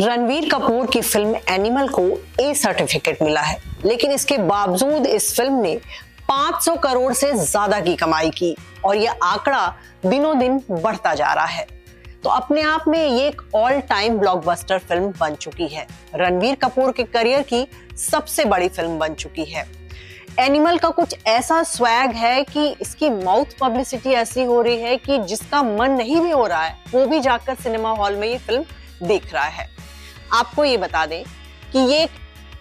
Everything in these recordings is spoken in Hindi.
रणवीर कपूर की फ़िल्म एनिमल को ए सर्टिफिकेट मिला है, लेकिन इसके बावजूद इस फ़िल्म ने 500 करोड़ से ज़्यादा की कमाई की और यह आंकड़ा दिनों दिन बढ़ता जा रहा है। तो अपने आप में ये एक ऑल टाइम ब्लॉकबस्टर फ़िल्म बन चुकी है। रणवीर कपूर के करियर की सबसे बड़ी फ़िल्म बन चुकी है। एनिमल का कुछ ऐसा स्वैग है कि इसकी माउथ पब्लिसिटी ऐसी हो रही है कि जिसका मन नहीं भी हो रहा है, वो भी जाकर सिनेमा हॉल में ये फ़िल्म देख रहा है। आपको ये बता दें कि ये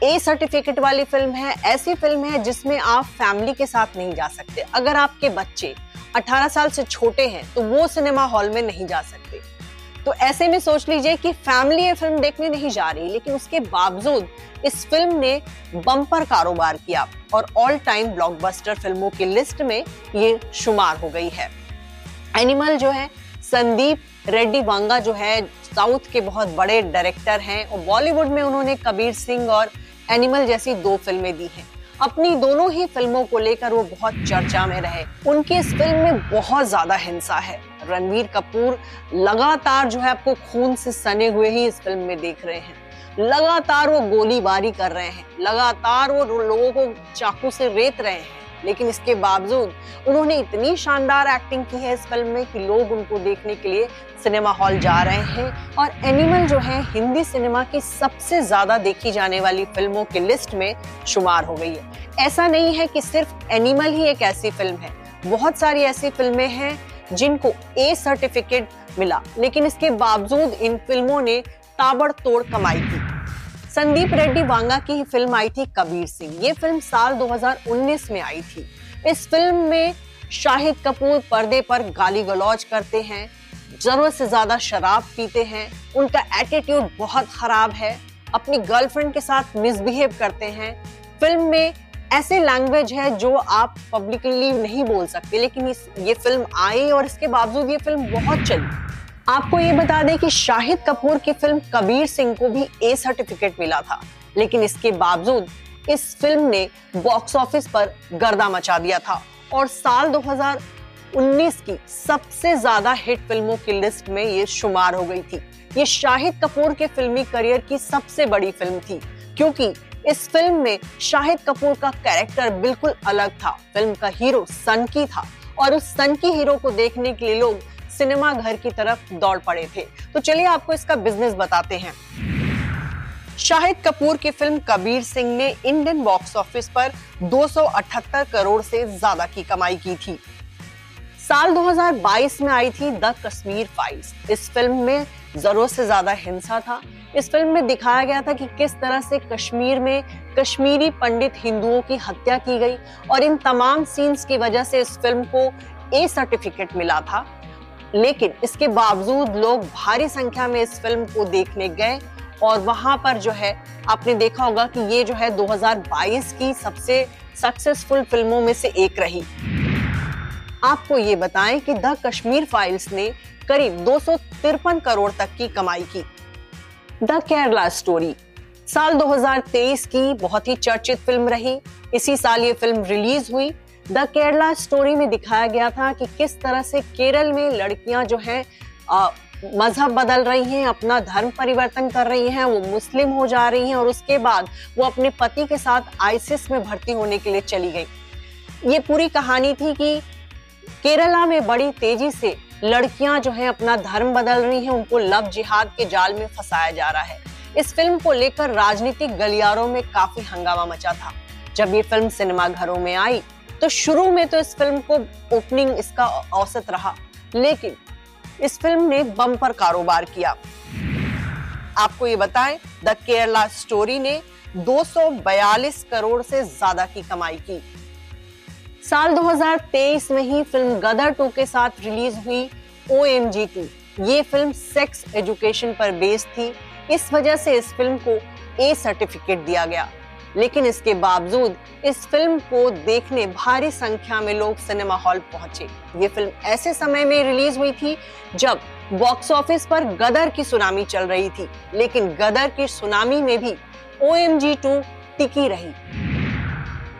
ए सर्टिफिकेट वाली फ़िल्म है, ऐसी फ़िल्म है जिसमें आप फैमिली के साथ नहीं जा सकते। अगर आपके बच्चे 18 साल से छोटे हैं तो वो सिनेमा हॉल में नहीं जा सकते। तो ऐसे में सोच लीजिए कि फैमिली ये फ़िल्म देखने नहीं जा रही, लेकिन उसके बावजूद इस फ़िल्म ने बम्पर कारोबार किया और ऑल टाइम ब्लॉकबस्टर फ़िल्मों की लिस्ट में ये शुमार हो गई है। एनिमल जो है संदीप रेड्डी वांगा जो है साउथ के बहुत बड़े डायरेक्टर हैं। और बॉलीवुड में उन्होंने कबीर सिंह और एनिमल जैसी दो फ़िल्में दी हैं। अपनी दोनों ही फ़िल्मों को लेकर वो बहुत चर्चा में रहे। उनकी इस फ़िल्म में बहुत ज़्यादा हिंसा है। रणवीर कपूर लगातार जो है आपको खून से सने हुए ही इस फ़िल्म में देख रहे हैं। लगातार वो गोलीबारी कर रहे हैं। लगातार वो लोगों को चाकू से रेत रहे हैं। लेकिन इसके बावजूद उन्होंने इतनी शानदार एक्टिंग की है इस फ़िल्म में कि लोग उनको देखने के लिए सिनेमा हॉल जा रहे हैं। और एनिमल जो है, हिंदी सिनेमा की सबसे ज़्यादा देखी जाने वाली फ़िल्मों की लिस्ट में शुमार हो गई है। ऐसा नहीं है कि सिर्फ़ एनिमल ही एक ऐसी फ़िल्म है। बहुत सारी ऐसी फ़िल्में हैं जिनको ए सर्टिफिकेट मिला। लेकिन इसके बावजूद इन फ़िल्मों ने ताबड़तोड़ कमाई की। संदीप रेड्डी वांगा की फ़िल्म आई थी कबीर सिंह। ये फ़िल्म साल 2019 में आई थी। इस फ़िल्म में शाहिद कपूर पर्दे पर गाली गलौज करते हैं, ज़रूरत से ज़्यादा शराब पीते हैं, उनका एटीट्यूड बहुत खराब है, अपनी गर्लफ्रेंड के साथ मिसबिहेव करते हैं। फ़िल्म में ऐसे लैंग्वेज है जो आप पब्लिकली नहीं बोल सकते, लेकिन ये फ़िल्म आई और इसके बावजूद ये फ़िल्म बहुत चली। आपको ये बता दें कि शाहिद कपूर की फ़िल्म कबीर सिंह को भी ए सर्टिफिकेट मिला था, लेकिन इसके बावजूद इस फ़िल्म ने बॉक्स ऑफ़िस पर गर्दा मचा दिया था। और साल 2019 की सबसे ज़्यादा हिट फ़िल्मों की लिस्ट में ये शुमार हो गई थी। ये शाहिद कपूर के फिल्मी करियर की सबसे बड़ी फ़िल्म थी, क्योंकि इस फ़िल्म में शाहिद कपूर का कैरेक्टर बिल्कुल अलग था। फ़िल्म का हीरो सन की था। और उस सन की हीरो को देखने के लिए लोग सिनेमा घर की तरफ़ दौड़ पड़े थे। तो चलिए आपको इसका बिज़नेस बताते हैं। शाहिद कपूर की फ़िल्म कबीर सिंह ने इंडियन बॉक्स ऑफ़िस पर 278 करोड़ से ज़्यादा की कमाई की थी। साल 2022 में आई थी द कश्मीर फाइल्स। इस फ़िल्म में ज़रूरत से ज़्यादा हिंसा था। इस फ़िल्म में दिखाया गया था कि किस तरह से कश्मीर में कश्मीरी पंडित हिंदुओं की हत्या की गई और इन तमाम सीन्स की वजह से इस फ़िल्म को ए सर्टिफिकेट मिला था। लेकिन इसके बावजूद लोग भारी संख्या में इस फ़िल्म को देखने गए और वहाँ पर जो है, आपने देखा होगा कि ये जो है 2022 की सबसे सक्सेसफुल फ़िल्मों में से एक रही। आपको ये बताएँ कि द कश्मीर फाइल्स ने करीब दो सौ तिरपन करोड़ तक की कमाई की। The Kerala story. साल 2023 की बहुत ही चर्चित फ़िल्म रही। इसी साल ये फ़िल्म रिलीज़ हुई। द केरला स्टोरी में दिखाया गया था कि किस तरह से केरल में लड़कियाँ जो है मज़हब बदल रही हैं, अपना धर्म परिवर्तन कर रही हैं, वो मुस्लिम हो जा रही हैं और उसके बाद वो अपने पति के साथ आईसिस में भर्ती होने के लिए चली गई। ये पूरी कहानी थी कि केरला में बड़ी तेज़ी से लड़कियाँ जो है, अपना धर्म बदल रही हैं, उनको लव जिहाद के जाल में फंसाया जा रहा है। इस फ़िल्म को लेकर राजनीतिक गलियारों में काफ़ी हंगामा मचा था। जब ये फ़िल्म सिनेमाघरों में आई तो शुरू में तो इस फ़िल्म को ओपनिंग इसका औसत रहा, लेकिन इस फ़िल्म ने बम पर कारोबार किया। आपको ये बताएँ द केरला स्टोरी ने 242 करोड़ से ज़्यादा की कमाई की। साल 2023 में ही फ़िल्म गदर टू के साथ रिलीज़ हुई ओ एम जी टू। ये फ़िल्म सेक्स एजुकेशन पर बेस्ड थी। इस वजह से इस फ़िल्म को ए सर्टिफिकेट दिया गया। लेकिन इसके बावजूद इस फ़िल्म को देखने भारी संख्या में लोग सिनेमा हॉल पहुँचे। ये फ़िल्म ऐसे समय में रिलीज़ हुई थी जब बॉक्स ऑफ़िस पर गदर की सुनामी चल रही थी, लेकिन गदर की सुनामी में भी ओ एम जी टू टिकी रही।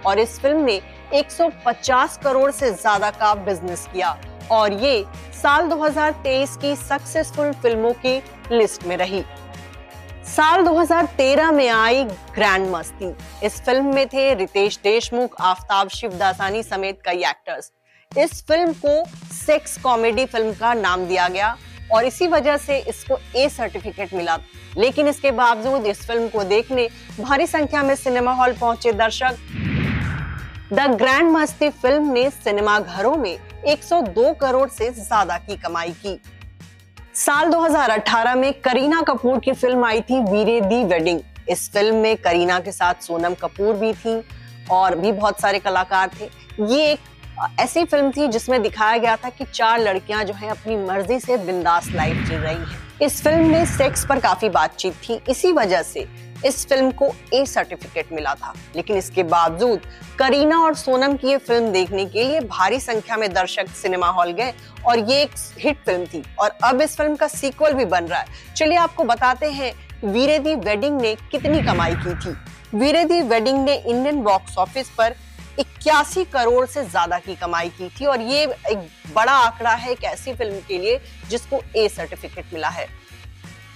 और इस फ़िल्म ने 150 करोड़ से ज़्यादा का बिज़नेस किया और ये साल 2023 की सक्सेसफुल फ़िल्मों की लिस्ट में रही। साल 2013 में आई ग्रैंड मस्ती। इस फ़िल्म में थे रितेश देशमुख, आफ्ताब शिवदासानी समेत कई एक्टर्स इस फ़िल्म को सेक्स कॉमेडी फ़िल्म का नाम दिया गया और इसी वजह से इसको ए सर्टिफिकेट मिला। लेकिन इसके बावजूद इस फ़िल्म को देखने भारी संख्या में सिनेमा हॉल पहुँचे दर्शक। द ग्रैंड मस्ती फ़िल्म ने सिनेमा घरों में 102 करोड़ से ज़्यादा की कमाई की। साल 2018 में करीना कपूर की फ़िल्म आई थी वीरे दी वेडिंग। इस फ़िल्म में करीना के साथ सोनम कपूर भी थी और भी बहुत सारे कलाकार थे। ये एक ऐसी फ़िल्म थी जिसमें दिखाया गया था कि चार लड़कियाँ जो है अपनी मर्ज़ी से बिंदास लाइफ जी रही हैं। इस फ़िल्म में सेक्स पर काफ़ी बातचीत थी। इसी वजह से इस फ़िल्म को ए सर्टिफिकेट मिला था। लेकिन इसके बावजूद करीना और सोनम की ये फ़िल्म देखने के लिए भारी संख्या में दर्शक सिनेमा हॉल गए और ये एक हिट फ़िल्म थी और अब इस फ़िल्म का सीक्वल भी बन रहा है। चलिए आपको बताते हैं, वीरेदी वेडिंग ने कितनी कमाई की थी। वीरेदी वेडिंग ने इंडियन बॉक्स ऑफ़िस पर इक्यासी करोड़ से ज़्यादा की कमाई की थी और ये एक बड़ा आंकड़ा है एक ऐसी फ़िल्म के लिए जिसको ए सर्टिफिकेट मिला है।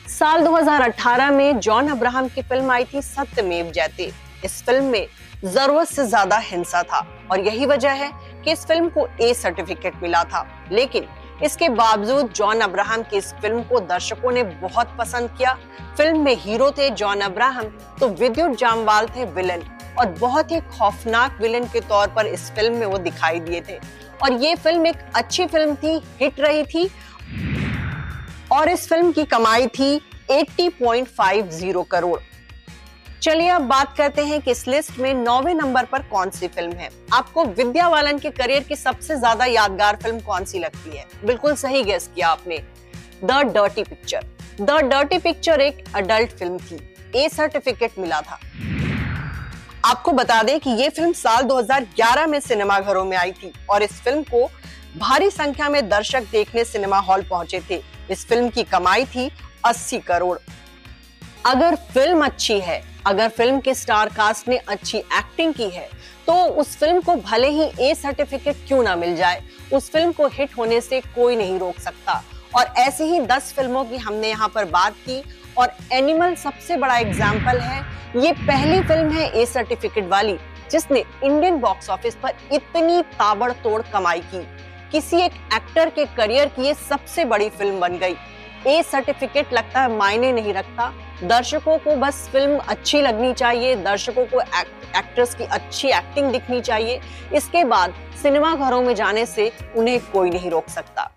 साल 2018 में जॉन अब्राहम की फ़िल्म आई थी सत्यमेव जयते। इस फ़िल्म में ज़रूरत से ज़्यादा हिंसा था और यही वजह है कि इस फ़िल्म को ए सर्टिफिकेट मिला था। लेकिन इसके बावजूद जॉन अब्राहम की इस फ़िल्म को दर्शकों ने बहुत पसंद किया। फ़िल्म में हीरो थे जॉन अब्राहम तो विद्युत जामवाल थे विलन और बहुत ही खौफनाक विलन के तौर पर इस फ़िल्म में वो दिखाई दिए थे। और ये फ़िल्म एक अच्छी फ़िल्म थी, हिट रही थी और इस फ़िल्म की कमाई थी 80.50 करोड़। चलिए अब बात करते हैं कि इस लिस्ट में नौवे नंबर पर कौन सी फ़िल्म है। आपको विद्या बालन के करियर की सबसे ज़्यादा यादगार फ़िल्म कौन सी लगती है? बिल्कुल सही गेस किया आपने। The dirty picture the dirty picture एक अडल्ट फ़िल्म थी। ए सर्टिफिकेट मिला था। आपको बता दें कि ये फ़िल्म साल 2011 में सिनेमा घरों में आई थी और इस फ़िल्म को भारी संख्या में दर्शक देखने सिनेमा हॉल पहुँचे थे। इस फ़िल्म की कमाई थी 80 करोड़। अगर फ़िल्म अच्छी है, अगर फ़िल्म के स्टार कास्ट ने अच्छी एक्टिंग की है तो उस फ़िल्म को भले ही ए सर्टिफिकेट क्यों ना मिल जाए, उस फ़िल्म को हिट होने से कोई नहीं रोक सकता। और ऐसी ही दस फ़िल्मों की हमने यहाँ पर बात की, और एनिमल सबसे बड़ा एग्ज़ाम्पल है, ये पहली फ़िल्म है ए सर्टिफिकेट वाली, जिसने इंडियन बॉक्स ऑफ़िस पर इतनी ताबड़तोड़ कमाई की। किसी एक एक्टर के करियर की ये सबसे बड़ी फ़िल्म बन गई। ए सर्टिफिकेट लगता है मायने नहीं रखता। दर्शकों को बस फ़िल्म अच्छी लगनी चाहिए, दर्शकों को एक्ट्रेस की अच्छी एक्टिंग दिखनी चाहिए। इसके बाद सिनेमा घरों में जाने से उन्हें कोई नहीं रोक सकता।